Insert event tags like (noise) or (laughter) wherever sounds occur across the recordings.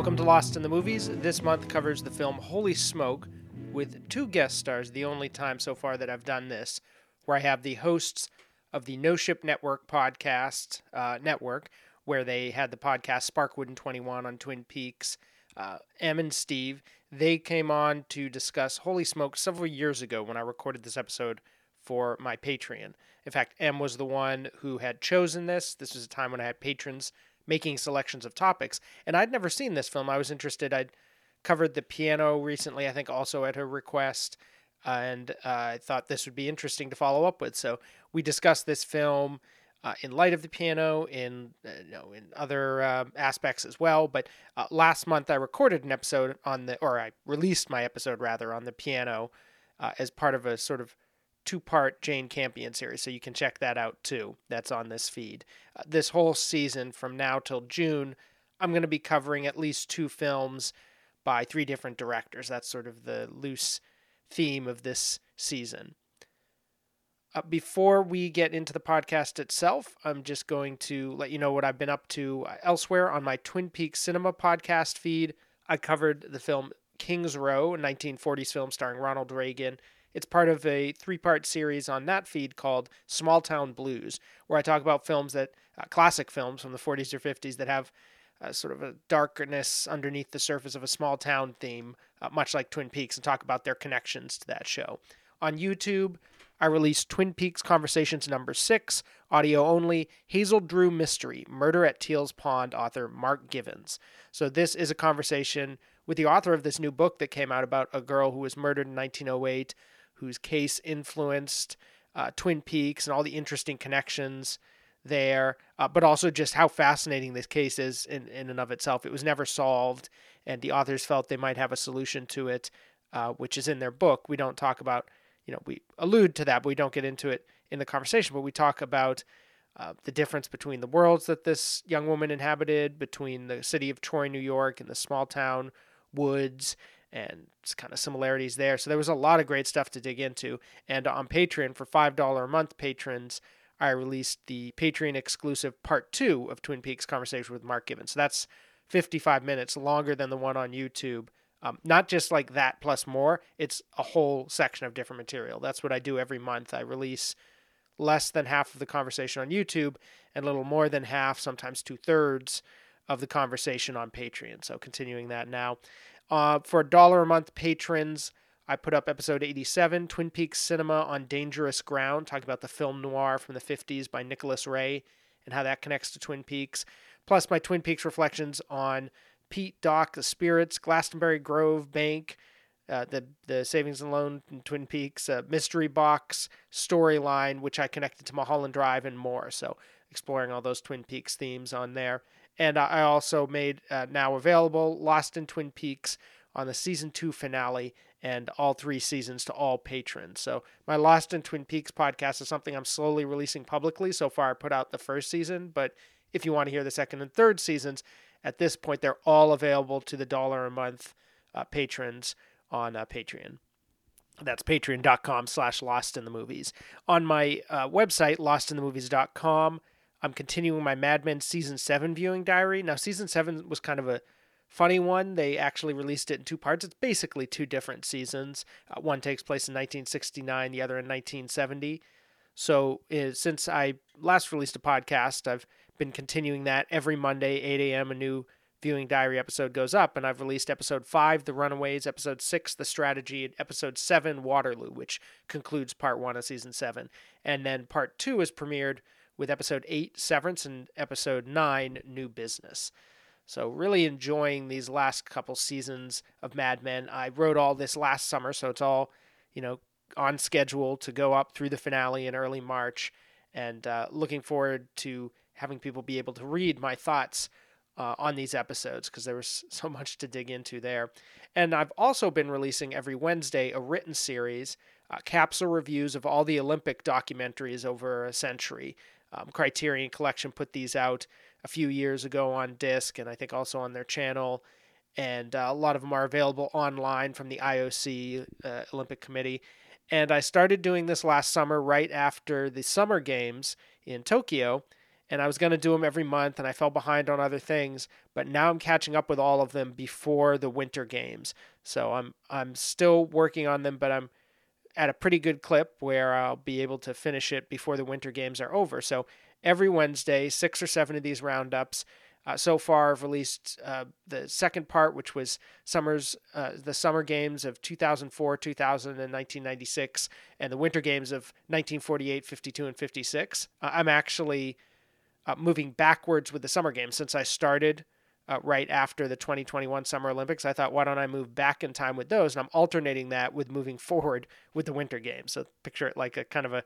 Welcome to Lost in the Movies. This month covers the film Holy Smoke with two guest stars, the only time so far that I've done this, where I have the hosts of the No Ship Network podcast uh, network, where they had the podcast Sparkwood and 21 on Twin Peaks. Uh, Em and Steve, they came on to discuss Holy Smoke several years ago when I recorded this episode for my Patreon. In fact, Em was the one who had chosen this. This was a time when I had patrons making selections of topics, and I'd never seen this film. I was interested. I'd covered the piano recently, I think also at her request, and uh, I thought this would be interesting to follow up with. So we discussed this film uh, in light of the piano, in uh, you know, in other uh, aspects as well. But uh, last month I recorded an episode on the, or I released my episode rather on the piano uh, as part of a sort of two-part Jane Campion series, so you can check that out too. That's on this feed. Uh, this whole season, from now till June, I'm going to be covering at least two films by three different directors. That's sort of the loose theme of this season. Uh, before we get into the podcast itself, I'm just going to let you know what I've been up to elsewhere on my Twin Peaks Cinema podcast feed. I covered the film King's Row, a 1940s film starring Ronald Reagan. It's part of a three part series on that feed called Small Town Blues, where I talk about films that, uh, classic films from the 40s or 50s that have uh, sort of a darkness underneath the surface of a small town theme, uh, much like Twin Peaks, and talk about their connections to that show. On YouTube, I released Twin Peaks Conversations number six, audio only, Hazel Drew Mystery, Murder at Teal's Pond, author Mark Givens. So, this is a conversation with the author of this new book that came out about a girl who was murdered in 1908, whose case influenced uh, Twin Peaks and all the interesting connections there, uh, but also just how fascinating this case is in, in and of itself. It was never solved, and the authors felt they might have a solution to it, uh, which is in their book. We don't talk about, you know, we allude to that, but we don't get into it in the conversation, but we talk about. Uh, the difference between the worlds that this young woman inhabited, between the city of Troy, New York, and the small town woods, and it's kind of similarities there. So there was a lot of great stuff to dig into. And on Patreon, for $5 a month patrons, I released the Patreon exclusive part two of Twin Peaks Conversation with Mark Givens. So that's 55 minutes longer than the one on YouTube. Um, not just like that plus more, it's a whole section of different material. That's what I do every month. I release less than half of the conversation on YouTube and a little more than half, sometimes two thirds of the conversation on Patreon. So continuing that now. Uh, for a dollar a month patrons, I put up episode 87, Twin Peaks Cinema on Dangerous Ground, talking about the film noir from the 50s by Nicholas Ray and how that connects to Twin Peaks. Plus, my Twin Peaks reflections on Pete, Doc, The Spirits, Glastonbury Grove Bank, uh, the the Savings and Loan in Twin Peaks, uh, Mystery Box storyline, which I connected to Mulholland Drive and more. So exploring all those Twin Peaks themes on there. And I also made uh, now available Lost in Twin Peaks on the season two finale and all three seasons to all patrons. So my Lost in Twin Peaks podcast is something I'm slowly releasing publicly. So far, I put out the first season, but if you want to hear the second and third seasons, at this point they're all available to the dollar a month uh, patrons on uh, Patreon. That's patreon.com slash lost in the movies. On my uh, website, lostinthemovies.com, I'm continuing my Mad Men season seven viewing diary. Now, season seven was kind of a funny one. They actually released it in two parts. It's basically two different seasons. Uh, one takes place in 1969, the other in 1970. So, uh, since I last released a podcast, I've been continuing that every Monday, 8 a.m. A new viewing diary episode goes up, and I've released episode five, The Runaways, episode six, The Strategy, and episode seven, Waterloo, which concludes part one of season seven. And then part two is premiered with episode 8, Severance, and episode 9, New Business. So, really enjoying these last couple seasons of Mad Men. I wrote all this last summer, so it's all, you know, on schedule to go up through the finale in early March. And uh, looking forward to having people be able to read my thoughts uh, on these episodes because there was (laughs) so much to dig into there. And I've also been releasing every Wednesday a written series, uh, capsule reviews of all the Olympic documentaries over a century. Um, Criterion Collection put these out a few years ago on disc, and I think also on their channel. And uh, a lot of them are available online from the IOC uh, Olympic Committee. And I started doing this last summer, right after the Summer Games in Tokyo. and I was going to do them every month, and I fell behind on other things. But now I'm catching up with all of them before the winter games. So I'm I'm still working on them, but I'm at a pretty good clip where I'll be able to finish it before the winter games are over. So every Wednesday, six or seven of these roundups. Uh, so far, I've released uh, the second part, which was summers, uh, the summer games of 2004, 2000, and 1996, and the winter games of 1948, 52, and 56. Uh, I'm actually uh, moving backwards with the summer games since I started uh, right after the 2021 Summer Olympics. I thought, why don't I move back in time with those? And I'm alternating that with moving forward with the Winter Games. So picture it like a kind of a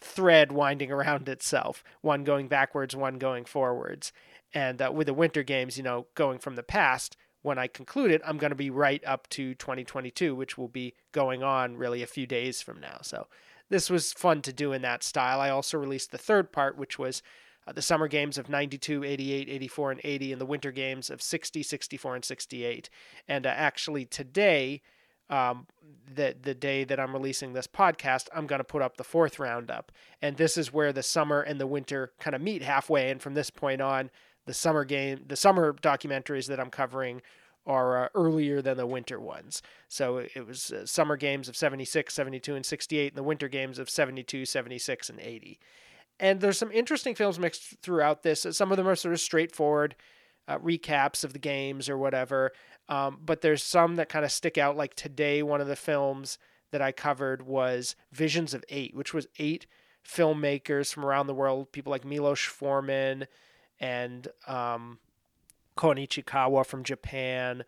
thread winding around (laughs) itself, one going backwards, one going forwards. And uh, with the Winter Games, you know, going from the past, when I conclude it, I'm going to be right up to 2022, which will be going on really a few days from now. So this was fun to do in that style. I also released the third part, which was uh, the summer games of 92, 88, 84, and 80, and the winter games of 60, 64, and 68. And uh, actually, today, um, the the day that I'm releasing this podcast, I'm going to put up the fourth roundup, and this is where the summer and the winter kind of meet halfway. And from this point on, the summer game, the summer documentaries that I'm covering are uh, earlier than the winter ones. So it was uh, summer games of 76, 72, and 68, and the winter games of 72, 76, and 80. And there's some interesting films mixed throughout this. Some of them are sort of straightforward uh, recaps of the games or whatever. Um, but there's some that kind of stick out. Like today, one of the films that I covered was Visions of Eight, which was eight filmmakers from around the world, people like Milos Forman and um, Kon Ichikawa from Japan,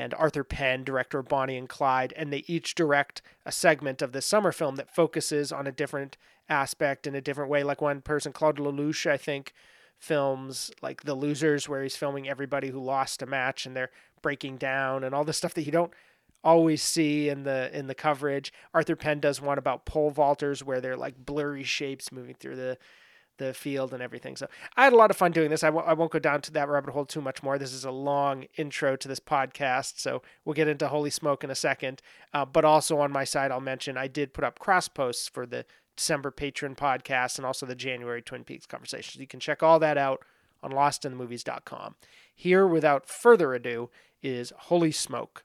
and Arthur Penn, director of Bonnie and Clyde, and they each direct a segment of the summer film that focuses on a different aspect in a different way. Like one person, Claude Lelouch, I think, films like The Losers, where he's filming everybody who lost a match and they're breaking down and all the stuff that you don't always see in the in the coverage. Arthur Penn does one about pole vaulters where they're like blurry shapes moving through the the field and everything. So I had a lot of fun doing this. I w- I won't go down to that rabbit hole too much more. This is a long intro to this podcast, so we'll get into Holy Smoke in a second. Uh, but also on my side, I'll mention I did put up cross posts for the December patron podcast and also the January Twin Peaks conversations. You can check all that out on lostinthemovies.com. Here, without further ado, is Holy Smoke.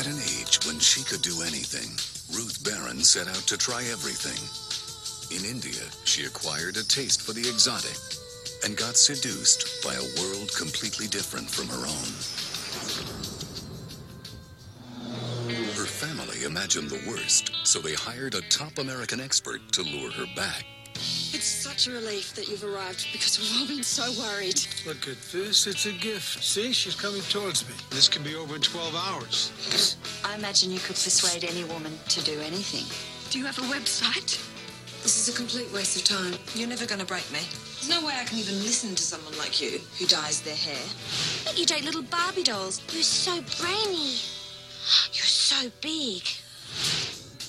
At an age when she could do anything, Ruth Barron set out to try everything. In India, she acquired a taste for the exotic and got seduced by a world completely different from her own. Her family imagined the worst, so they hired a top American expert to lure her back. It's such a relief that you've arrived because we've all been so worried. Look at this. It's a gift. See, she's coming towards me. This can be over in 12 hours. I imagine you could persuade any woman to do anything. Do you have a website? This is a complete waste of time. You're never going to break me. There's no way I can even listen to someone like you who dyes their hair. But you date little Barbie dolls. You're so brainy. You're so big.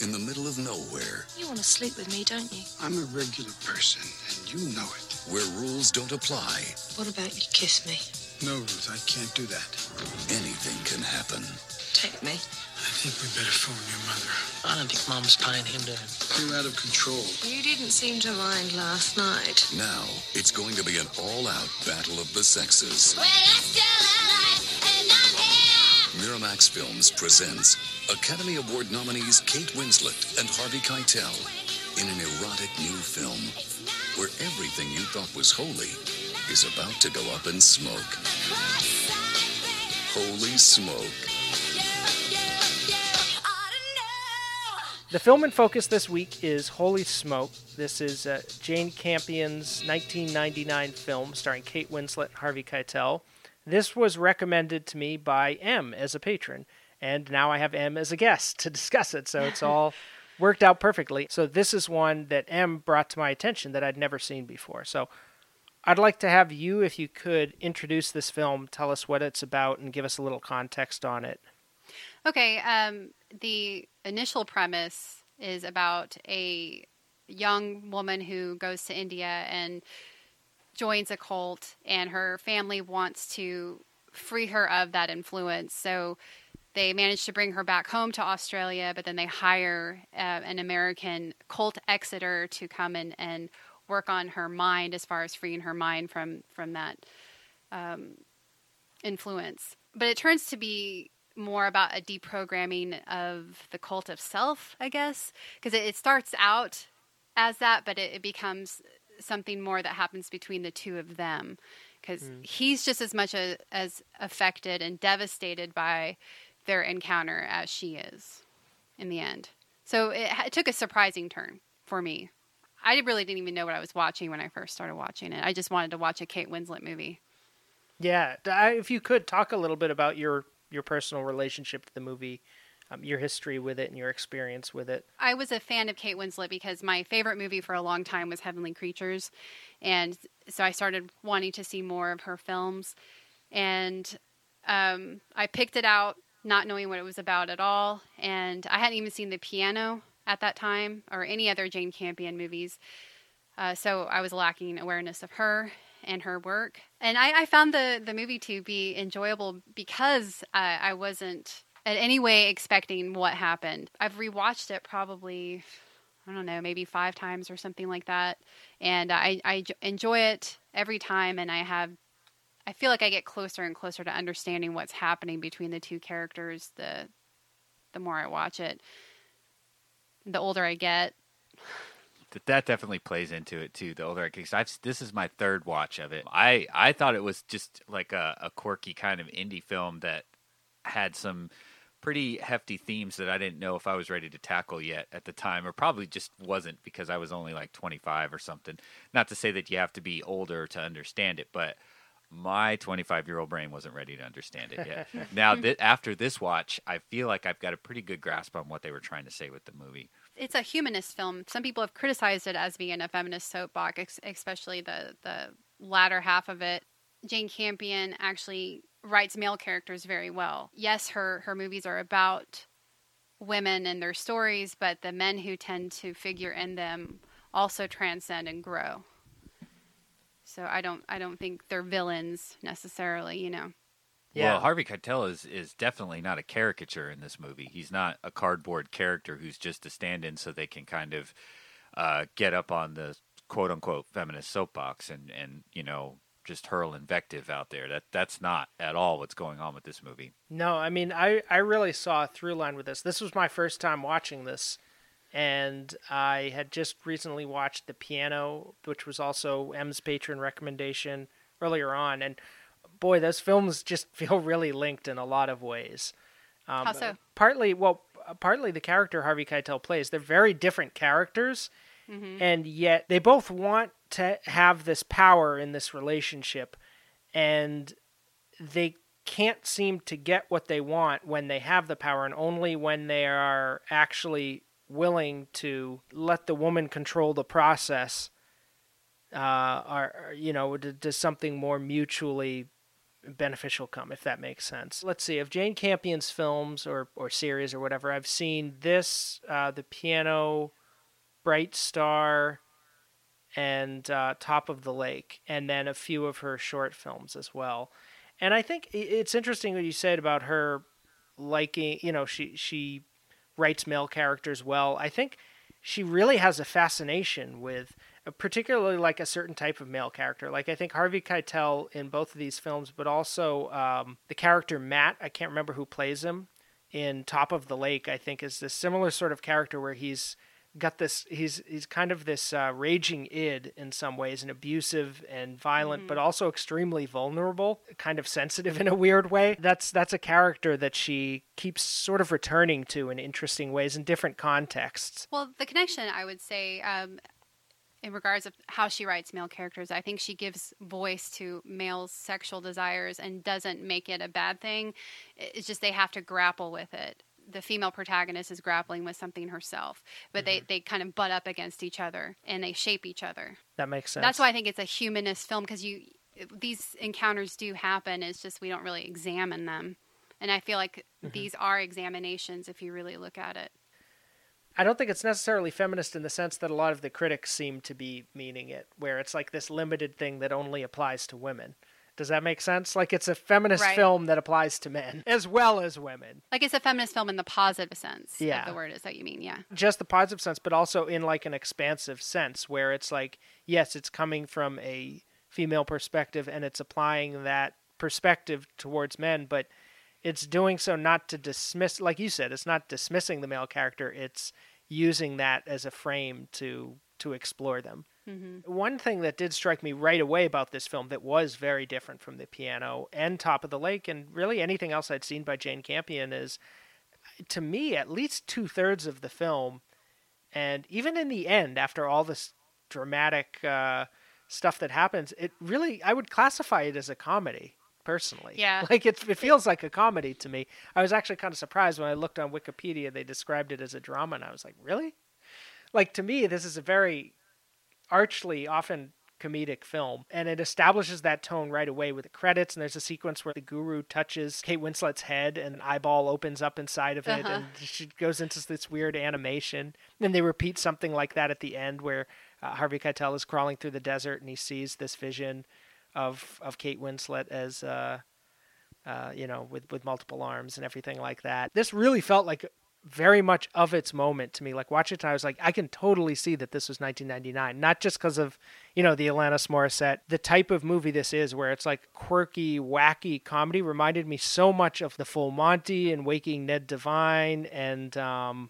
In the middle of nowhere, You want to sleep with me, don't you? I'm a regular person, and you know it. where rules don't apply, What about you kiss me? No, Ruth, I can't do that. anything can happen. Take me. I think we better phone your mother. I don't think Mom's paying him to. You're out of control. You didn't seem to mind last night. Now, it's going to be an all-out battle of the sexes. Miramax Films presents Academy Award nominees Kate Winslet and Harvey Keitel in an erotic new film where everything you thought was holy is about to go up in smoke. Holy smoke. The film in focus this week is Holy Smoke. This is uh, Jane Campion's 1999 film starring Kate Winslet and Harvey Keitel. This was recommended to me by Em as a patron, and now I have Em as a guest to (laughs) discuss it, so it's (laughs) all worked out perfectly. So, this is one that Em brought to my attention that I'd never seen before. So, I'd like to have you, if you could, introduce this film, tell us what it's about, and give us a little context on it. Okay, um, the initial premise is about a young woman who goes to India and joins a cult, and her family wants to free her of that influence. So they manage to bring her back home to Australia, but then they hire uh, an American cult exiter to come in and work on her mind as far as freeing her mind from from that um, influence. But it turns to be more about a deprogramming of the cult of self, I guess, because it, it, starts out as that, but it, it, becomes something more that happens between the two of them. Because mm. he's just as much a, as affected and devastated by their encounter as she is in the end. So it, it took a surprising turn for me. I really didn't even know what I was watching when I first started watching it. I just wanted to watch a Kate Winslet movie. Yeah, if you could talk a little bit about your your personal relationship to the movie, um, your history with it, and your experience with it. I was a fan of Kate Winslet because my favorite movie for a long time was Heavenly Creatures, and so I started wanting to see more of her films, and um, I picked it out not knowing what it was about at all. And I hadn't even seen The Piano at that time or any other Jane Campion movies. Uh, so I was lacking awareness of her and her work. And I, I found the, the movie to be enjoyable because uh, I wasn't in any way expecting what happened. I've rewatched it probably, I don't know, maybe five times or something like that. And I, I enjoy it every time. And I have I feel like I get closer and closer to understanding what's happening between the two characters the the more I watch it. The older I get. That definitely plays into it too. The older I get, I've, this is my third watch of it. I I thought it was just like a, a quirky kind of indie film that had some pretty hefty themes that I didn't know if I was ready to tackle yet at the time, or probably just wasn't because I was only like 25 or something. Not to say that you have to be older to understand it, but my 25 year old brain wasn't ready to understand it yet. (laughs) now, th- after this watch, I feel like I've got a pretty good grasp on what they were trying to say with the movie. It's a humanist film. Some people have criticized it as being a feminist soapbox, especially the, the latter half of it. Jane Campion actually writes male characters very well. Yes, her, her movies are about women and their stories, but the men who tend to figure in them also transcend and grow. So I don't I don't think they're villains necessarily, you know. Yeah. Well, Harvey Keitel is is definitely not a caricature in this movie. He's not a cardboard character who's just a stand-in so they can kind of uh, get up on the quote unquote feminist soapbox and and you know just hurl invective out there. That that's not at all what's going on with this movie. No, I mean I I really saw a through line with this. This was my first time watching this and I had just recently watched The Piano, which was also Em's patron recommendation earlier on, and boy, those films just (laughs) feel really linked in a lot of ways. Um, How so? Partly, well, partly the character Harvey Keitel plays. They're very different characters, mm-hmm. and yet they both want to have this power in this relationship, and they can't seem to get what they want when they have the power, and only when they are actually willing to let the woman control the process uh, or, you know, does something more mutually beneficial come, if that makes sense. Let's see, of Jane Campion's films or, or series or whatever, I've seen this, uh, The Piano, Bright Star, and uh, Top of the Lake, and then a few of her short films as well. And I think it's interesting what you said about her liking, you know, she she writes male characters well. I think she really has a fascination with uh, particularly like a certain type of male character. Like I think Harvey Keitel in both of these films, but also um, the character Matt. I can't remember who plays him in Top of the Lake. I think is this similar sort of character where he's got this he's he's kind of this uh, raging id in some ways and abusive and violent mm-hmm. but also extremely vulnerable kind of sensitive in a weird way. That's that's a character that she keeps sort of returning to in interesting ways in different contexts. Well the connection i would say um, in regards of how she writes male characters i think she gives voice to males sexual desires and doesn't make it a bad thing. It's just they have to grapple with it the female protagonist is grappling with something herself, but mm-hmm. they, they kind of butt up against each other and they shape each other. That makes sense. That's why I think it's a humanist film because you these encounters do happen. It's just we don't really examine them, and I feel like mm-hmm. these are examinations if you really look at it. I don't think it's necessarily feminist in the sense that a lot of the critics seem to be meaning it, where it's like this limited thing that only applies to women. Does that make sense? Like it's a feminist Right. film that applies to men (laughs) as well as women. Like it's a feminist film in the positive sense Yeah. of the word is that you mean, yeah. Just the positive sense, but also in like an expansive sense where it's like, yes, it's coming from a female perspective and it's applying that perspective towards men, but it's doing so not to dismiss like you said, it's not dismissing the male character, it's using that as a frame to to explore them. One thing that did strike me right away about this film that was very different from The Piano and Top of the Lake, and really anything else I'd seen by Jane Campion, is to me, at least two thirds of the film, and even in the end, after all this dramatic uh, stuff that happens, it really, I would classify it as a comedy. Personally, Yeah. (laughs) like it, it feels like a comedy to me. I was actually kind of surprised when I looked on Wikipedia; they described it as a drama, and I was like, "Really?" Like to me, this is a very archly, often comedic film, and it establishes that tone right away with the credits. And there's a sequence where the guru touches Kate Winslet's head, and an eyeball opens up inside of it, Uh-huh. and she goes into this weird animation. Then they repeat something like that at the end, where uh, Harvey Keitel is crawling through the desert, and he sees this vision of of Kate Winslet as. Uh, uh, you know, with with multiple arms and everything like that. This really felt like very much of its moment to me. Like watch it, I was like, I can totally see that this was 1999, not just because of you know the Alanis Morissette, the type of movie this is, where it's like quirky, wacky comedy. Reminded me so much of The Full Monty and Waking Ned Devine and. Um,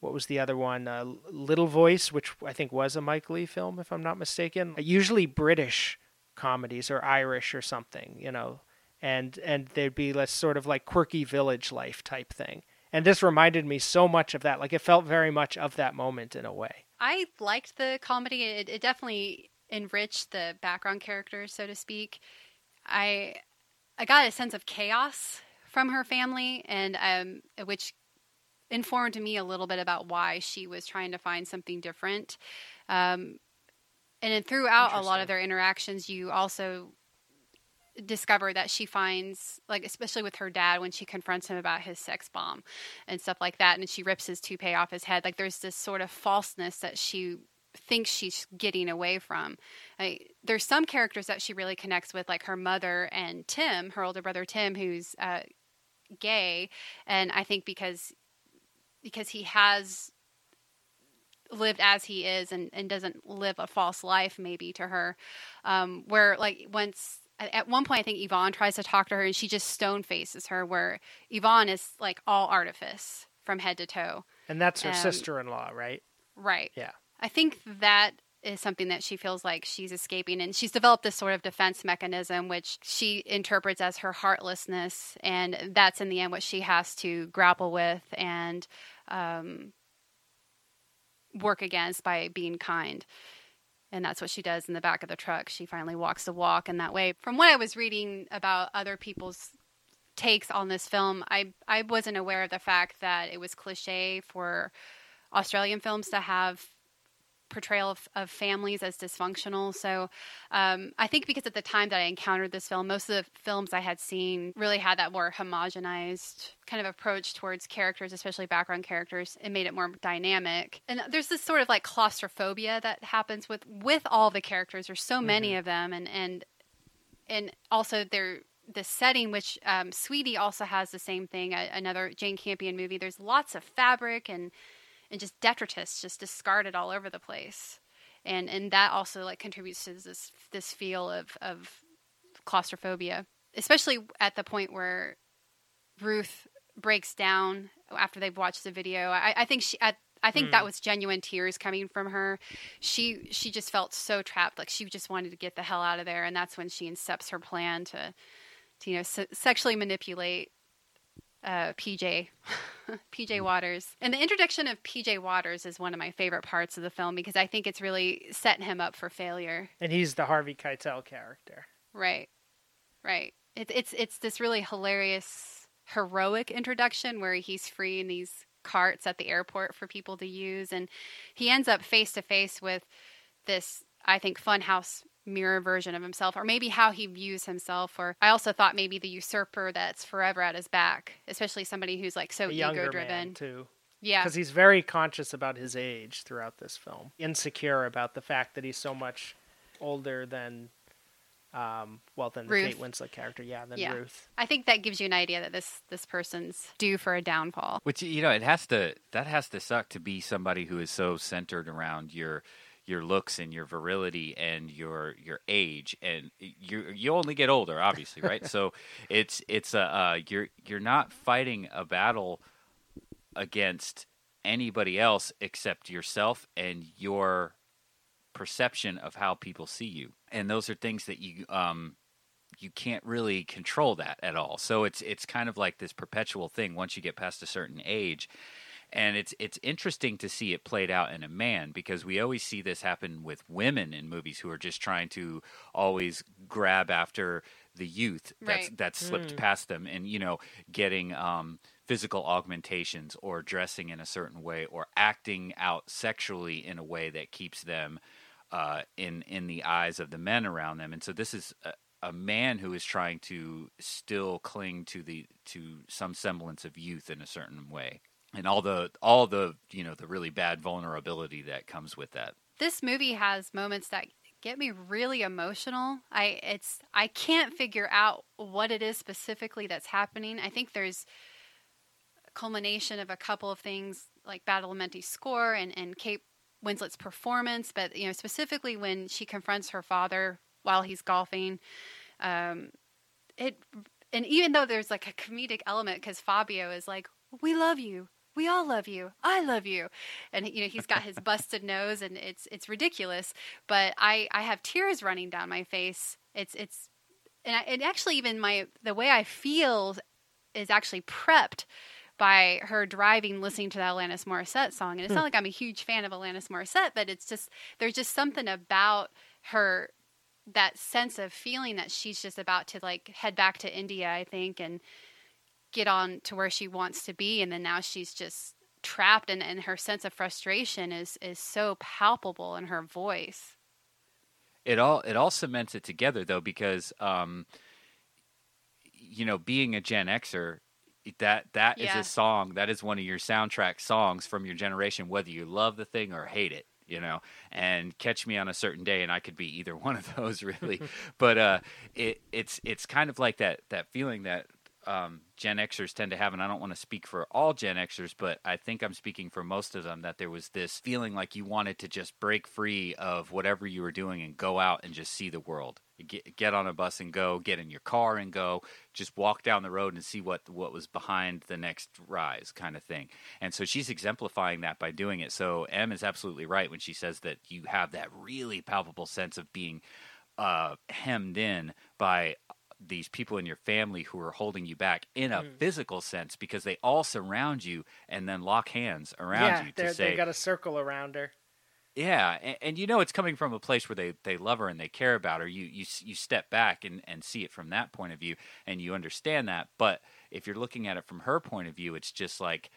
what was the other one? Uh, Little Voice, which I think was a Mike Leigh film, if I'm not mistaken. Usually British comedies or Irish or something, you know, and and there'd be less sort of like quirky village life type thing. And this reminded me so much of that. Like it felt very much of that moment in a way. I liked the comedy. It, it definitely enriched the background characters, so to speak. I I got a sense of chaos from her family, and um, which informed me a little bit about why she was trying to find something different. Um, and then throughout a lot of their interactions, you also discover that she finds like especially with her dad when she confronts him about his sex bomb and stuff like that and she rips his toupee off his head like there's this sort of falseness that she thinks she's getting away from. There's some characters that she really connects with like her mother and tim her older brother tim who's uh, gay and i think because because he has lived as he is and, and doesn't live a false life maybe to her um, where like once at- one point i think yvonne tries to talk to her and she just stone faces her where yvonne is like all artifice from head to toe And that's her Um, sister-in-law, right? right Yeah. i think that is something that she feels like she's escaping and she's developed this sort of defense mechanism which she interprets as her heartlessness and that's in the end what she has to grapple with and um, work against by being kind and that's what she does in the back of the truck. She finally walks the walk in that way from what i was reading about other people's takes on this film i i wasn't aware of the fact that it was cliche for australian films to have portrayal of, of families as dysfunctional. So um, I think because at the time that I encountered this film, most of the films I had seen really had that more homogenized kind of approach towards characters, especially background characters, and made it more dynamic. And there's this sort of like claustrophobia that happens with with all the characters. There's so many of them, and and and also they're the setting, which um, Sweetie also has the same thing. Another Jane Campion movie. There's lots of fabric and and just detritus just discarded all over the place. And and that also like contributes to this this feel of of claustrophobia especially at the point where ruth breaks down after they've watched the video. I, I think she at I think that hmm. was genuine tears coming from her. She she just felt so trapped, like she just wanted to get the hell out of there, and that's when she incepts her plan to, to you know, se- sexually manipulate uh, PJ, (laughs) PJ Waters. And the introduction of PJ Waters is one of my favorite parts of the film because I think it's really setting him up for failure. And he's the Harvey Keitel character. Right, right. It's it's it's this really hilarious, heroic introduction where he's freeing these carts at the airport for people to use, and he ends up face to face with this, I think, funhouse mirror version of himself, or maybe how he views himself. Or I also thought maybe the usurper that's forever at his back, especially somebody who's like so ego driven. too. Yeah, Because he's very conscious about his age throughout this film. Insecure about the fact that he's so much older than Um, well, than the Ruth. Kate Winslet character, yeah, than Yeah. Ruth. I think that gives you an idea that this this person's due for a downfall. Which you know, it has to that has to suck to be somebody who is so centered around your your looks and your virility and your your age and you you only get older obviously right? (laughs) So it's it's a uh, you're you're not fighting a battle against anybody else except yourself and your perception of how people see you. And those are things that you um you can't really control that at all. So it's it's kind of like this perpetual thing. Once you get past a certain age and it's it's interesting to see it played out in a man because we always see this happen with women in movies who are just trying to always grab after the youth that's Right. that's slipped past them and you know getting um physical augmentations or dressing in a certain way or acting out sexually in a way that keeps them uh, in in the eyes of the men around them. And so this is a, a man who is trying to still cling to the to some semblance of youth in a certain way, and all the all the you know the really bad vulnerability that comes with that. This movie has moments that get me really emotional. I it's I can't figure out what it is specifically that's happening. I think there's culmination of a couple of things like Badalamenti's score and and Kate Winslet's performance, but you know specifically when she confronts her father while he's golfing, um, it and even though there's like a comedic element because Fabio is like, "We love you, we all love you, I love you," and you know he's got his (laughs) busted nose and it's it's ridiculous. But I I have tears running down my face. It's it's and I, and actually even my the way I feel is actually prepped by her driving listening to that Alanis Morissette song. And it's not hmm. like I'm a huge fan of Alanis Morissette, but it's just there's just something about her that sense of feeling that she's just about to like head back to India, I think, and get on to where she wants to be and then now she's just trapped and, and her sense of frustration is is so palpable in her voice. it all it all cements it together though because um you know being a gen xer that that is Yeah. a song that is one of your soundtrack songs from your generation whether you love the thing or hate it you know and catch me on a certain day and i could be either (laughs) one of those really (laughs) but uh it it's it's kind of like that that feeling that um, Gen Xers tend to have, and I don't want to speak for all Gen Xers, but I think I'm speaking for most of them that there was this feeling like you wanted to just break free of whatever you were doing and go out and just see the world. Get, get on a bus and go, get in your car and go, just walk down the road and see what what was behind the next rise, kind of thing. And so she's exemplifying that by doing it. So Em is absolutely right when she says that you have that really palpable sense of being uh, hemmed in by these people in your family who are holding you back in a mm. physical sense because they all surround you and then lock hands around yeah, you to say, they got a circle around her. yeah, and, and you know it's coming from a place where they, they love her and they care about her. You you you step back and, and see it from that point of view, and you understand that. But if you're looking at it from her point of view, it's just like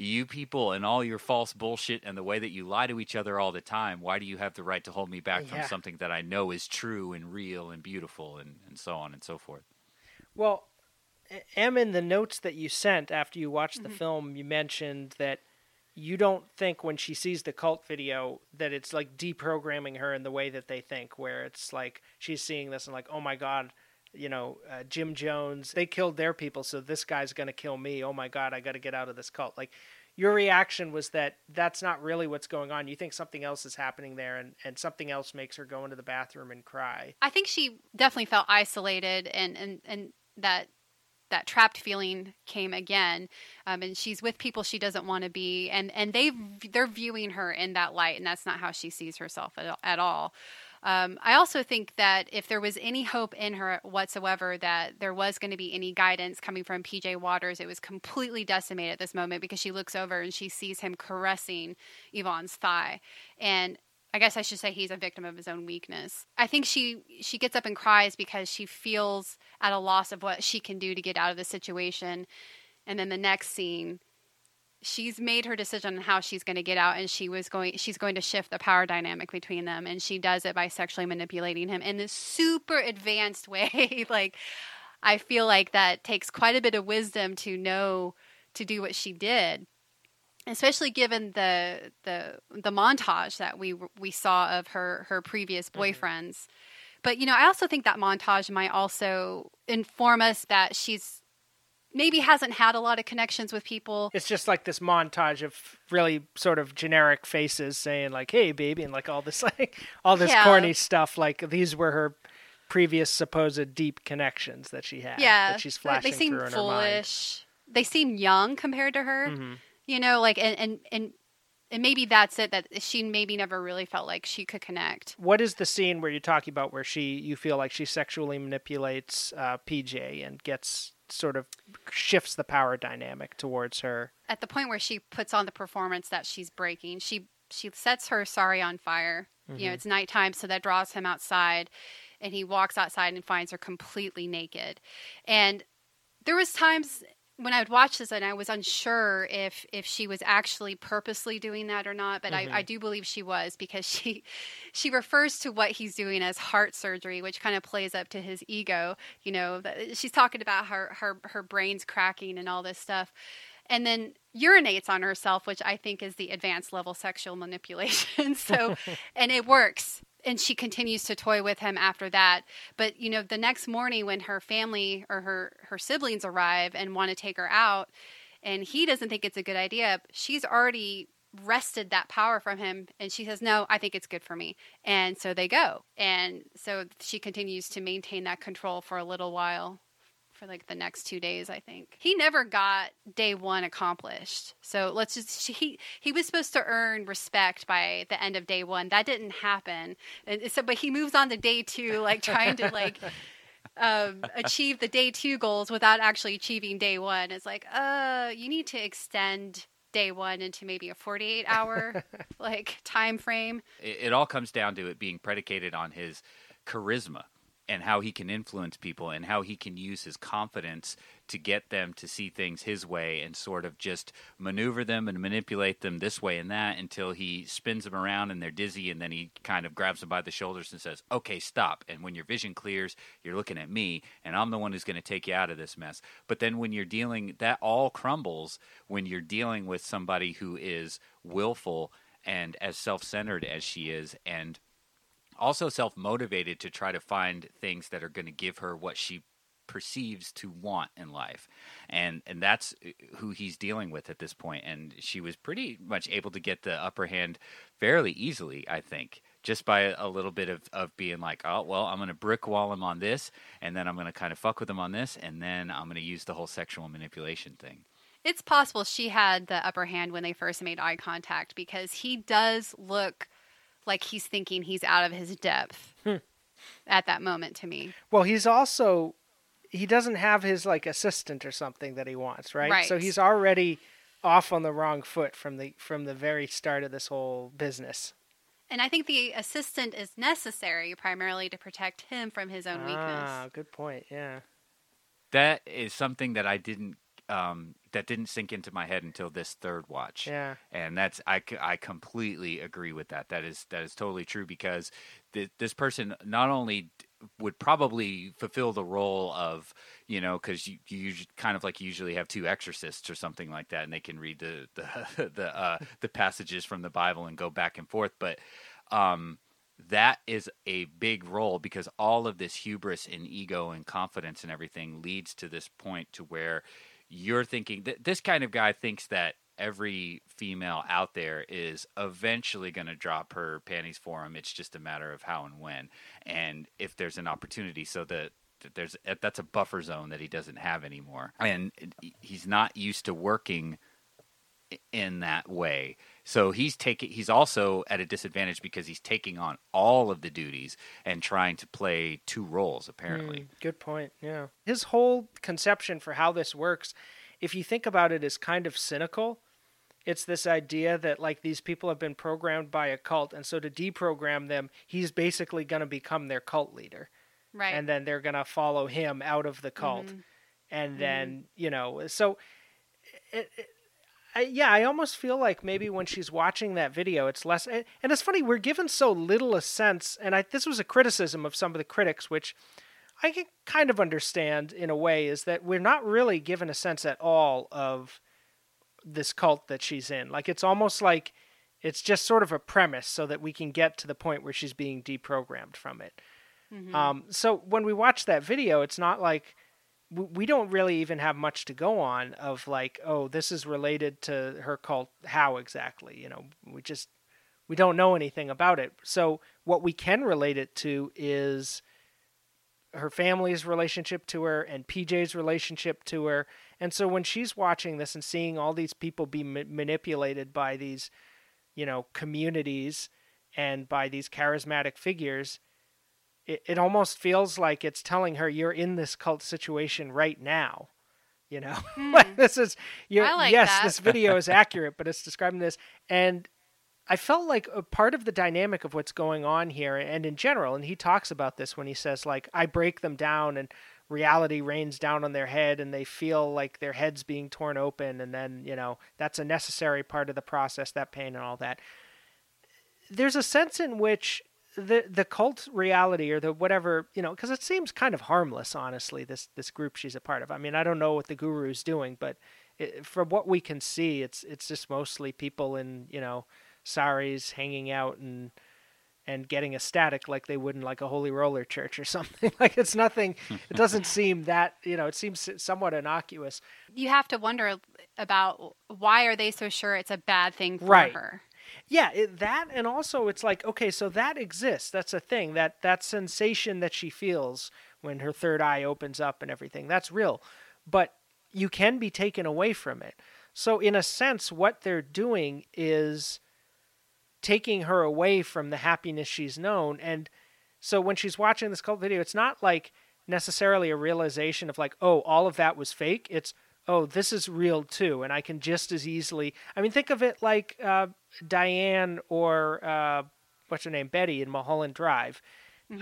you people and all your false bullshit and the way that you lie to each other all the time. Why do you have the right to hold me back Yeah. from something that I know is true and real and beautiful and, and so on and so forth? Well, Em, in the notes that you sent after you watched Mm-hmm. the film, you mentioned that you don't think when she sees the cult video that it's like deprogramming her in the way that they think, where it's like she's seeing this and like, oh my god, you know, uh, Jim Jones, they killed their people, so this guy's gonna kill me. Oh my god, I got to get out of this cult. Like, your reaction was that that's not really what's going on. You think something else is happening there, and and something else makes her go into the bathroom and cry. I think she definitely felt isolated and and and that that trapped feeling came again um, and she's with people she doesn't want to be and and they they're viewing her in that light and that's not how she sees herself at, at all um, I also think that if there was any hope in her whatsoever that there was going to be any guidance coming from PJ Waters, it was completely decimated at this moment because she looks over and she sees him caressing Yvonne's thigh. And I guess I should say he's a victim of his own weakness. I think she she gets up and cries because she feels at a loss of what she can do to get out of the situation. And then the next scene, she's made her decision on how she's going to get out and she was going she's going to shift the power dynamic between them and she does it by sexually manipulating him in this super advanced (laughs) way. like I feel like that takes quite a bit of wisdom to know to do what she did especially given the the the montage that we we saw of her her previous mm-hmm. boyfriends But you know, I also think that montage might also inform us that she's maybe hasn't had a lot of connections with people. It's just like this montage of really sort of generic faces saying like, "Hey, baby," and like all this (laughs) like all this Yeah. corny stuff. Like these were her previous supposed deep connections that she had. yeah, that she's they- they flashing seem through in her mind. foolish. They seem young compared to her. Mhm. You know, like and and and and maybe that's it. That she maybe never really felt like she could connect. What is the scene where you're talking about where she you feel like she sexually manipulates uh, PJ and gets sort of shifts the power dynamic towards her? At the point where she puts on the performance that she's breaking, she she sets her sari on fire. You know, Mhm. it's nighttime, so that draws him outside, and he walks outside and finds her completely naked. And there was times when I would watch this and I was unsure if if she was actually purposely doing that or not, but Mhm. I, I do believe she was because (laughs) she she refers to what he's doing as heart surgery, which kind of plays up to his ego. You know, she's talking about her her her brains cracking and all this stuff, and then urinates on herself, which I think is the advanced level sexual manipulation. (laughs) so, (laughs) and it works. And she continues to toy with him after that. But you know, the next morning when her family or her her siblings arrive and want to take her out, and he doesn't think it's a good idea, she's already wrested that power from him and she says no i think it's good for me. And so they go. And so she continues to maintain that control for a little while for like the next two days i think. He never got day one accomplished. So let's just he he was supposed to earn respect by the end of day one. That didn't happen. And so but he moves on to day two like trying to like (laughs) um, achieve the day two goals without actually achieving day one. It's like uh you need to extend day one into maybe a 48 hour (laughs) like time frame. It, it all comes down to it being predicated on his charisma and how he can influence people and how he can use his confidence to get them to see things his way and sort of just maneuver them and manipulate them this way and that until he spins them around and they're dizzy and then he kind of grabs them by the shoulders and says, "Okay, stop." And when your vision clears, you're looking at me and I'm the one who's going to take you out of this mess. But then when you're dealing that all crumbles when you're dealing with somebody who is willful and as self-centered as she is and also self motivated to try to find things that are going to give her what she perceives to want in life. And and that's uh, who he's dealing with at this point and she was pretty much able to get the upper hand fairly easily i think just by a little bit of, of being like oh well i'm going to brick wall him on this and then i'm going to kind of fuck with him on this and then i'm going to use the whole sexual manipulation thing. It's possible she had the upper hand when they first made eye contact because he does look like he's thinking he's out of his depth Hmm. at that moment to me. Well, he's also he doesn't have his like assistant or something that he wants, right? So he's already off on the wrong foot from the from the very start of this whole business. And I think the assistant is necessary primarily to protect him from his own weakness. Ah, good point. Yeah. that is something that i didn't um, that didn't sink into my head until this third watch. Yeah. and that's I, I completely agree with that. That is that is totally true because th- this person not only would probably fulfill the role of you know because you, you kind of like usually have two exorcists or something like that and they can read the the (laughs) the, uh, the passages from the bible and go back and forth. But um that is a big role because all of this hubris and ego and confidence and everything leads to this point to where you're thinking that this kind of guy thinks that every female out there is eventually going to drop her panties for him it's just a matter of how and when and if there's an opportunity so that there's eh, that's a buffer zone that he doesn't have anymore and eh, he's not used to working in that way. So he's taking he's also at a disadvantage because he's taking on all of the duties and trying to play two roles apparently. Mm, good point. Yeah. His whole conception for how this works, if you think about it, is kind of cynical. It's this idea that like these people have been programmed by a cult, and so to deprogram them, he's basically going to become their cult leader, Right. and then they're going to follow him out of the cult, Mhm. and then you know, so it, it, I, yeah, I almost feel like maybe when she's watching that video, it's less. And and it's funny, we're given so little a sense, and I, this was a criticism of some of the critics, which I can kind of understand in a way, is that we're not really given a sense at all of this cult that she's in. Like it's almost like it's just sort of a premise so that we can get to the point where she's being deprogrammed from it. Um, so when we watch that video, it's not like we, don't really even have much to go on of like, oh, this is related to her cult. How exactly? You know, we just we don't know anything about it. So what we can relate it to is her family's relationship to her and PJ's relationship to her. And so when she's watching this and seeing all these people be ma- manipulated by these, you know, communities and by these charismatic figures, it, it almost feels like it's telling her you're in this cult situation right now. You know, (laughs) hmm. like this is you're, like yes, that. this video is accurate, but it's describing this, and I felt like a part of the dynamic of what's going on here, and in general, and he talks about this when he says like I break them down and reality rains down on their head and they feel like their heads being torn open and then you know that's a necessary part of the process that pain and all that there's a sense in which the the cult reality or the whatever you know because it seems kind of harmless honestly this this group she's a part of i mean i don't know what the guru's doing but it, from what we can see it's it's just mostly people in you know saris hanging out and and getting ecstatic like they would in like a holy roller church or (laughs) something like it's nothing it doesn't (laughs) seem that you know it seems somewhat innocuous You have to wonder about why are they so sure it's a bad thing for Right. her. Yeah, it, that and also it's like okay, so that exists. That's a thing. That that sensation that she feels when her third eye opens up and everything. That's real. But you can be taken away from it. So in a sense what they're doing is taking her away from the happiness she's known and so when she's watching this cult video it's not like necessarily a realization of like oh all of that was fake it's oh this is real too and i can just as easily i mean think of it like uh, diane or uh, what's her name betty in mulholland drive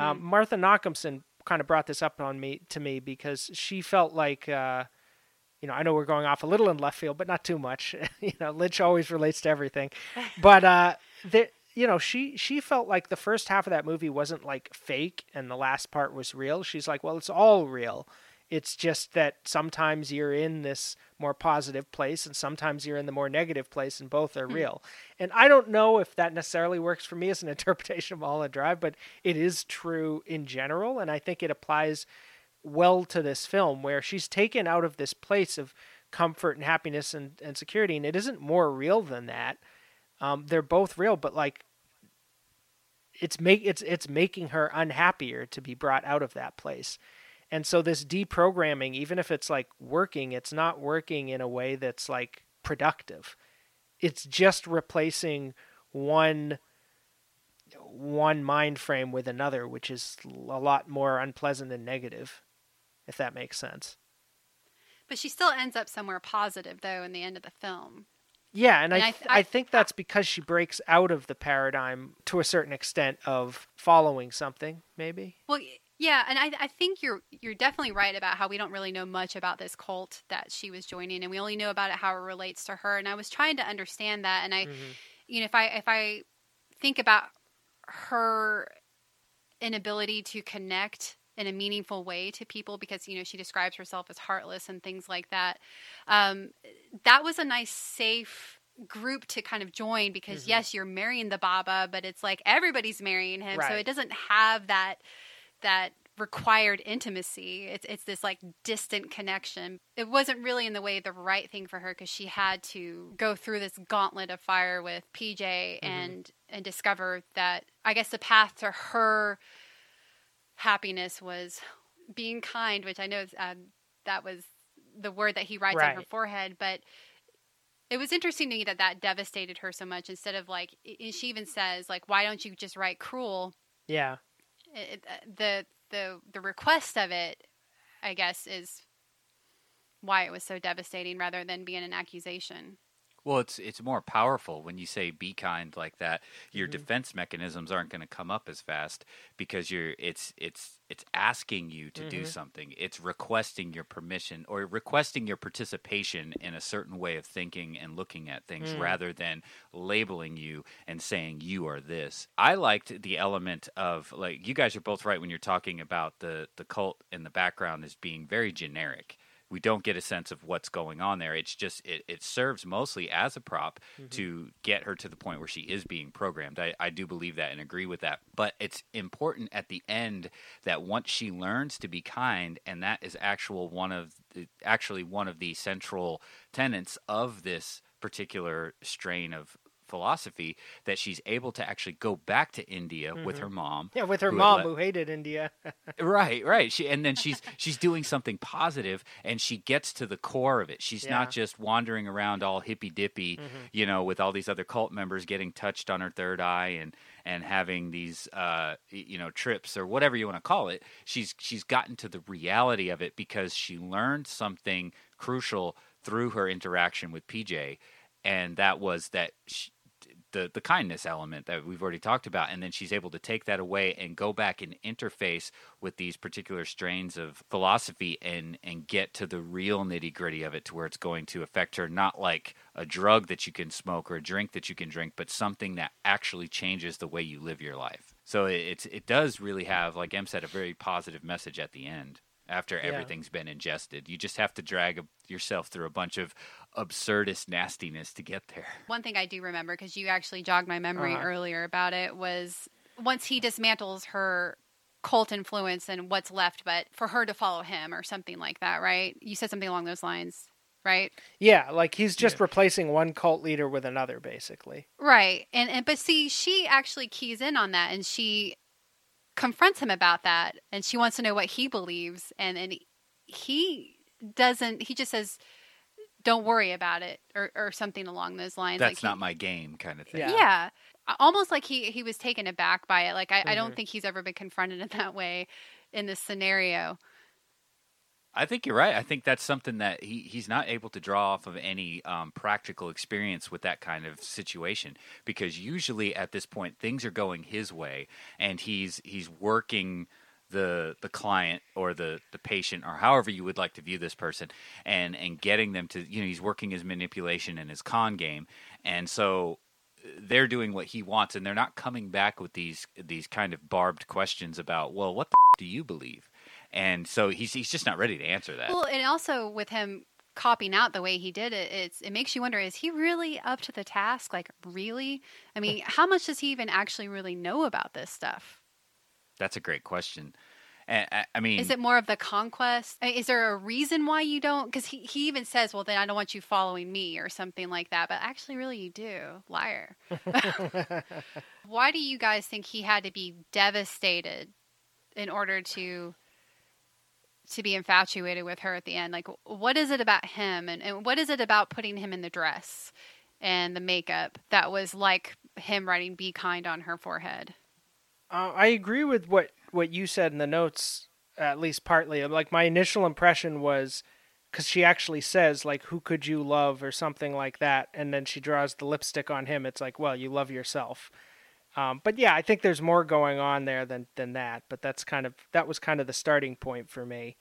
um, martha Nachumson kind of brought this up on me to me because she felt like uh, you know, I know we're going off a little in left field, but not too much. (laughs) you know, Lynch always relates to everything. (laughs) But uh the you know, she she felt like the first half of that movie wasn't like fake and the last part was real. She's like, well, it's all real. It's just that sometimes you're in this more positive place and sometimes you're in the more negative place and both are real. And I don't know if that necessarily works for me as an (laughs) interpretation of Mulholland Drive, but it is true in general and I think it applies well to this film where she's taken out of this place of comfort and happiness and, and security and it isn't more real than that. Um, they're both real but like it's make it's it's making her unhappier to be brought out of that place and so this deprogramming even if it's like working it's not working in a way that's like productive it's just replacing one one mind frame with another which is a lot more unpleasant and negative if that makes sense But she still ends up somewhere positive, though, in the end of the film. Yeah, and, And I, I th- I think that's because she breaks out of the paradigm to a certain extent of following something, maybe. Well, yeah, and I, I think you're you're definitely right about how we don't really know much about this cult that she was joining, and we only know about it how it relates to her. And I was trying to understand that, and I, you know, if I if I think about her inability to connect in a meaningful way to people because you know she describes herself as heartless and things like that um, that was a nice safe group to kind of join because yes you're marrying the baba but it's like everybody's marrying him so it doesn't have that that required intimacy. It's it's this like distant connection. It wasn't really in the way the right thing for her because she had to go through this gauntlet of fire with PJ and and discover that I guess the path to her happiness was being kind which I know um, that was the word that he writes on her forehead but it was interesting to me that that devastated her so much instead of like and she even says like why don't you just write cruel? Yeah. It, uh, the the the request of it i guess is why it was so devastating rather than being an accusation Well, it's it's more powerful when you say be kind like that. Your mm-hmm. defense mechanisms aren't going to come up as fast because you're it's it's it's asking you to do mm-hmm. something. It's requesting your permission or requesting your participation in a certain way of thinking and looking at things mm. rather than labeling you and saying you are this. I liked the element of like you guys are both right when you're talking about the the cult in the background as being very generic we don't get a sense of what's going on there. It's just it, it serves mostly as a prop mm-hmm. to get her to the point where she is being programmed. I, I do believe that and agree with that. But it's important at the end that once she learns to be kind, and that is actual one of the, actually one of the central tenets of this particular strain of philosophy that she's able to actually go back to India with her mom. Yeah, with her who mom let- who hated India. (laughs) right right she and then she's she's doing something positive and she gets to the core of it she's Yeah. Mm-hmm. not just wandering around all hippy dippy you know with all these other cult members getting touched on her third eye and and having these uh you know trips or whatever you want to call it she's she's gotten to the reality of it because she learned something crucial through her interaction with PJ and that was that she, the the kindness element that we've already talked about and then she's able to take that away and go back and interface with these particular strains of philosophy and and get to the real nitty-gritty of it to where it's going to affect her not like a drug that you can smoke or a drink that you can drink but something that actually changes the way you live your life so it, it's it does really have like em said a very positive message at the end after Yeah. everything's been ingested you just have to drag yourself through a bunch of absurdist nastiness to get there One thing I do remember because you actually jogged my memory Uh-huh. earlier about it was once he dismantles her cult influence and what's left, but for her to follow him or something like that, right? You said something along those lines, right? yeah, like he's just replacing one cult leader with another, basically. Right. And and but see, she actually keys in on that and she confronts him about that and she wants to know what he believes and and he doesn't he just says don't worry about it or or something along those lines that's like he- not my game kind of thing Yeah. yeah. almost like he he was taken aback by it like I, I don't Mhm. think he's ever been confronted in that way in this scenario I think you're right. I think that's something that he, he's not able to draw off of any um, practical experience with that kind of situation because usually at this point things are going his way and he's he's working the the client or the the patient or however you would like to view this person and and getting them to you know he's working his manipulation and his con game. And so uh, they're doing what he wants and they're not coming back with these these kind of barbed questions about well what the do you believe? And so he's he's just not ready to answer that. Well and also with him copying out the way he did it it's it makes you wonder is he really up to the task? Like really? I mean (laughs) how much does he even actually really know about this stuff that's a great question. I, I mean is it more of the conquest? I mean, is there a reason why you don't? Because he, he even says well then i don't want you following me or something like that but actually really you do. Liar. (laughs) Why do you guys think he had to be devastated in order to to be infatuated with her at the end? Like what is it about him and, and what is it about putting him in the dress and the makeup that was like him writing be kind on her forehead Uh, I agree with what what you said in the notes, at least partly. Like my initial impression was because she actually says like, "Who could you love?" or something like that, and then she draws the lipstick on him. It's like, well, you love yourself. Um, but yeah, I think there's more going on there than than that. But that's kind of that was kind of the starting point for me.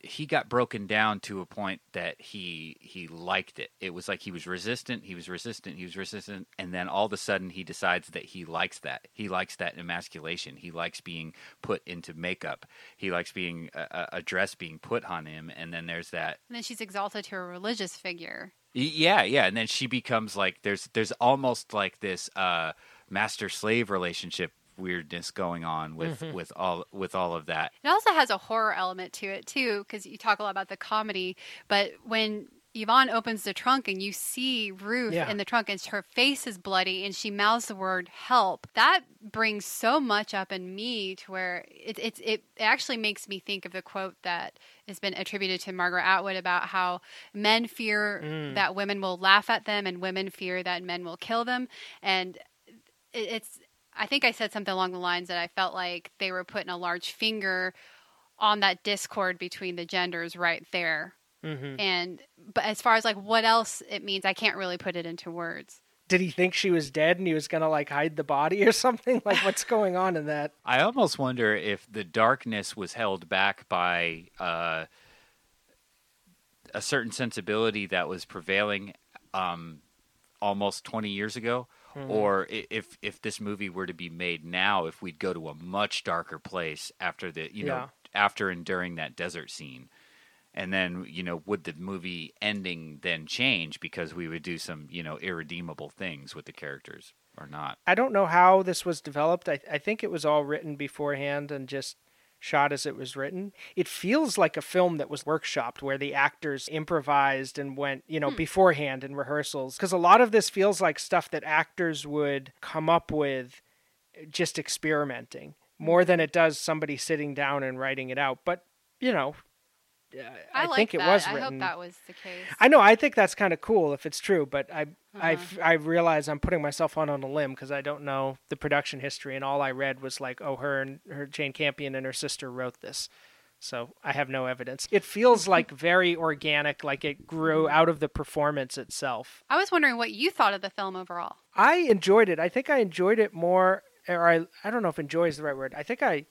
He got broken down to a point that he he liked it. It was like he was resistant, he was resistant, he was resistant, and then all of a sudden he decides that he likes that. He likes that emasculation. He likes being put into makeup. He likes being a, a- dress being put on him, and then there's that. and then she's exalted to a religious figure Yeah, yeah, and then she becomes like there's there's almost like this uh, master slave relationship weirdness going on with mm-hmm. with all with all of that. It also has a horror element to it too, because you talk a lot about the comedy. But when Yvonne opens the trunk and you see Ruth Yeah. in the trunk and her face is bloody and she mouths the word "help," that brings so much up in me to where it it, it actually makes me think of the quote that has been attributed to Margaret Atwood about how men fear mm. that women will laugh at them and women fear that men will kill them, and it's I think I said something along the lines that I felt like they were putting a large finger on that discord between the genders right there. Mm-hmm. And but as far as like what else it means, I can't really put it into words. Did he think she was dead and he was gonna like hide the body or (laughs) something? Like what's going on in that? I almost wonder if the darkness was held back by uh, a certain sensibility that was prevailing um, almost 20 years ago, Hmm. or if if this movie were to be made now, if we'd go to a much darker place after the you know Yeah. after and during that desert scene. And then, you know, would the movie ending then change because we would do some, you know, irredeemable things with the characters or not? I don't know how this was developed. I, I think it was all written beforehand and just shot as it was written. It feels like a film that was workshopped where the actors improvised and went, you know, hmm. beforehand in rehearsals. Because a lot of this feels like stuff that actors would come up with eh, just experimenting more hmm. than it does somebody sitting down and writing it out. But, you know, uh, I, I, like think it that. was I hope that was the case. I know. I think that's kind of cool if it's true, but I I Uh-huh. f I realize I'm putting myself on on a limb because I don't know the production history, and all I read was like, oh, her and her Jane Campion and her sister wrote this. So I have no evidence. It feels (laughs) like very organic, like it grew out of the performance itself. I was wondering what you thought of the film overall. I enjoyed it. I think I enjoyed it more, or I I don't know if enjoy is the right word. I think I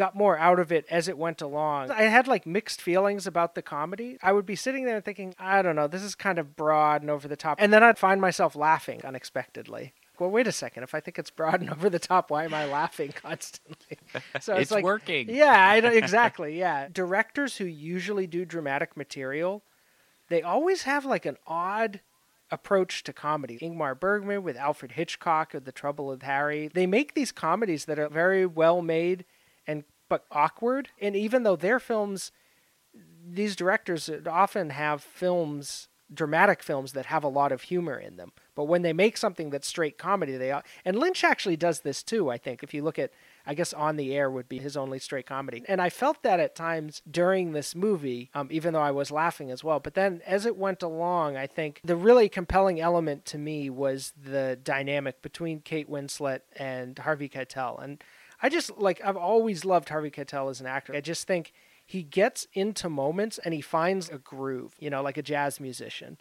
got more out of it as it went along. I had like mixed feelings about the comedy. I would be sitting there thinking, I don't know, this is kind of broad and over the top. And then I'd find myself laughing unexpectedly. Well, wait a second. If I think it's broad and (laughs) over the top, why am I laughing (laughs) constantly? (laughs) So It's like working. Yeah, I don't, exactly. Yeah, directors who usually do dramatic material, they always have like an odd approach to comedy. Ingmar Bergman with Alfred Hitchcock of The Trouble with Harry. They make these comedies that are very well made and but awkward. And even though their films these directors often have films dramatic films that have a lot of humor in them. But when they make something that's straight comedy, they and Lynch actually does this too, I think. If you look at I guess On the Air would be his only straight comedy. And I felt that at times during this movie, um, even though I was laughing as well. But then as it went along, I think the really compelling element to me was the dynamic between Kate Winslet and Harvey Keitel. And I just like I've always loved Harvey Keitel as an actor. I just think he gets into moments and he finds a groove, you know, like a jazz musician.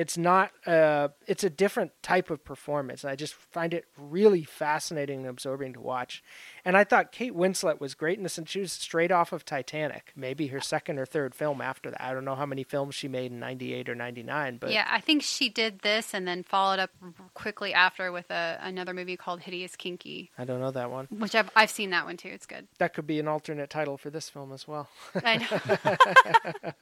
It's not uh it's a different type of performance. I just find it really fascinating and absorbing to watch. And I thought Kate Winslet was great in this and she was straight off of Titanic, maybe her second or third film after that. I don't know how many films she made in 98 or 99, but yeah, I think she did this and then followed up quickly after with a, another movie called Hideous Kinky, I don't know that one. which I've I've seen that one too. It's good. That could be an alternate title for this film as well. I know.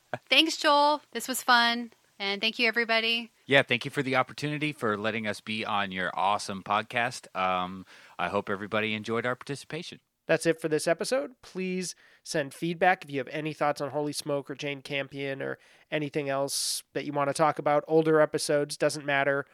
(laughs) Thanks, Joel. This was fun, and thank you, everybody. Yeah, thank you for the opportunity for letting us be on your awesome podcast. Um, I hope everybody enjoyed our participation. That's it for this episode. Please send feedback if you have any thoughts on Holy Smoke or Jane Campion or anything else that you want to talk about. Older episodes doesn't matter.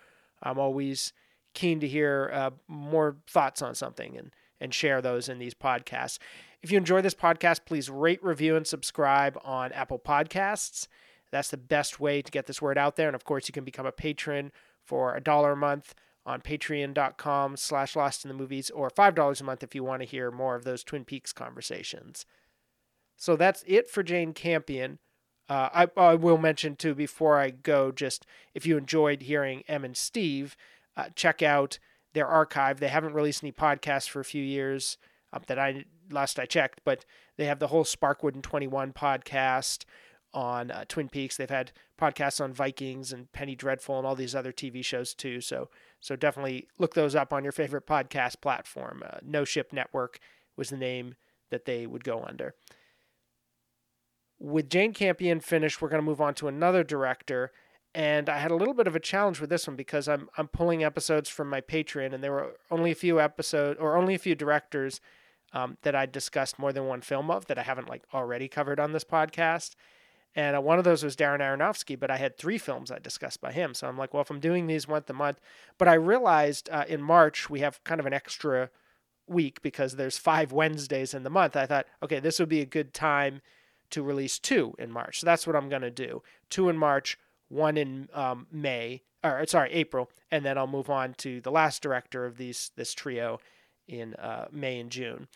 I'm always keen to hear uh, more thoughts on something and and share those in these podcasts. If you enjoy this podcast, please rate, review, and subscribe on Apple Podcasts. That's the best way to get this word out there. And of course, you can become a patron for a dollar a month on patreon.com slash lost in the movies or $5 a month if you want to hear more of those Twin Peaks conversations. So that's it for Jane Campion. Uh, I, I will mention too before I go, just if you enjoyed hearing Em and Steve, uh, check out their archive. They haven't released any podcasts for a few years um, that I last I checked, but they have the whole Sparkwood and 21 podcast on uh, Twin Peaks. They've had podcasts on Vikings and Penny Dreadful and all these other TV shows too. So so definitely look those up on your favorite podcast platform. Uh, no Ship Network was the name that they would go under. With Jane Campion finished, we're going to move on to another director. And I had a little bit of a challenge with this one because I'm I'm pulling episodes from my Patreon, and there were only a few episodes or only a few directors um, that I discussed more than one film of that I haven't like already covered on this podcast. And uh, one of those was Darren Aronofsky, but I had three films I discussed by him. So I'm like, well, if I'm doing these once a month, but I realized uh, in March we have kind of an extra week because there's five Wednesdays in the month. I thought, okay, this would be a good time to release two in March. So that's what I'm going to do. Two in March, one in um, May, or sorry, April, and then I'll move on to the last director of these this trio in uh, May and June.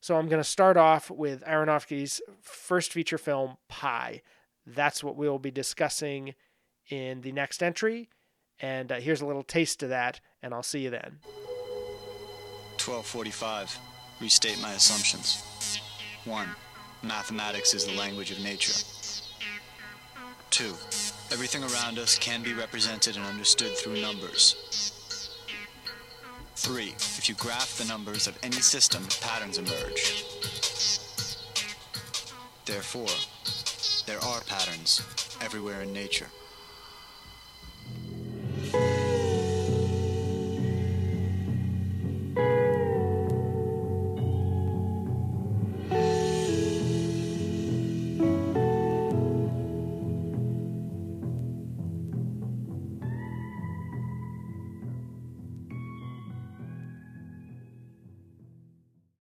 So I'm going to start off with Aronofsky's first feature film, Pi. That's what we will be discussing in the next entry. And uh, here's a little taste of that, and I'll see you then. 1245. Restate my assumptions. 1. Mathematics is the language of nature. 2. Everything around us can be represented and understood through numbers. 3. If you graph the numbers of any system, patterns emerge. Therefore, there are patterns everywhere in nature.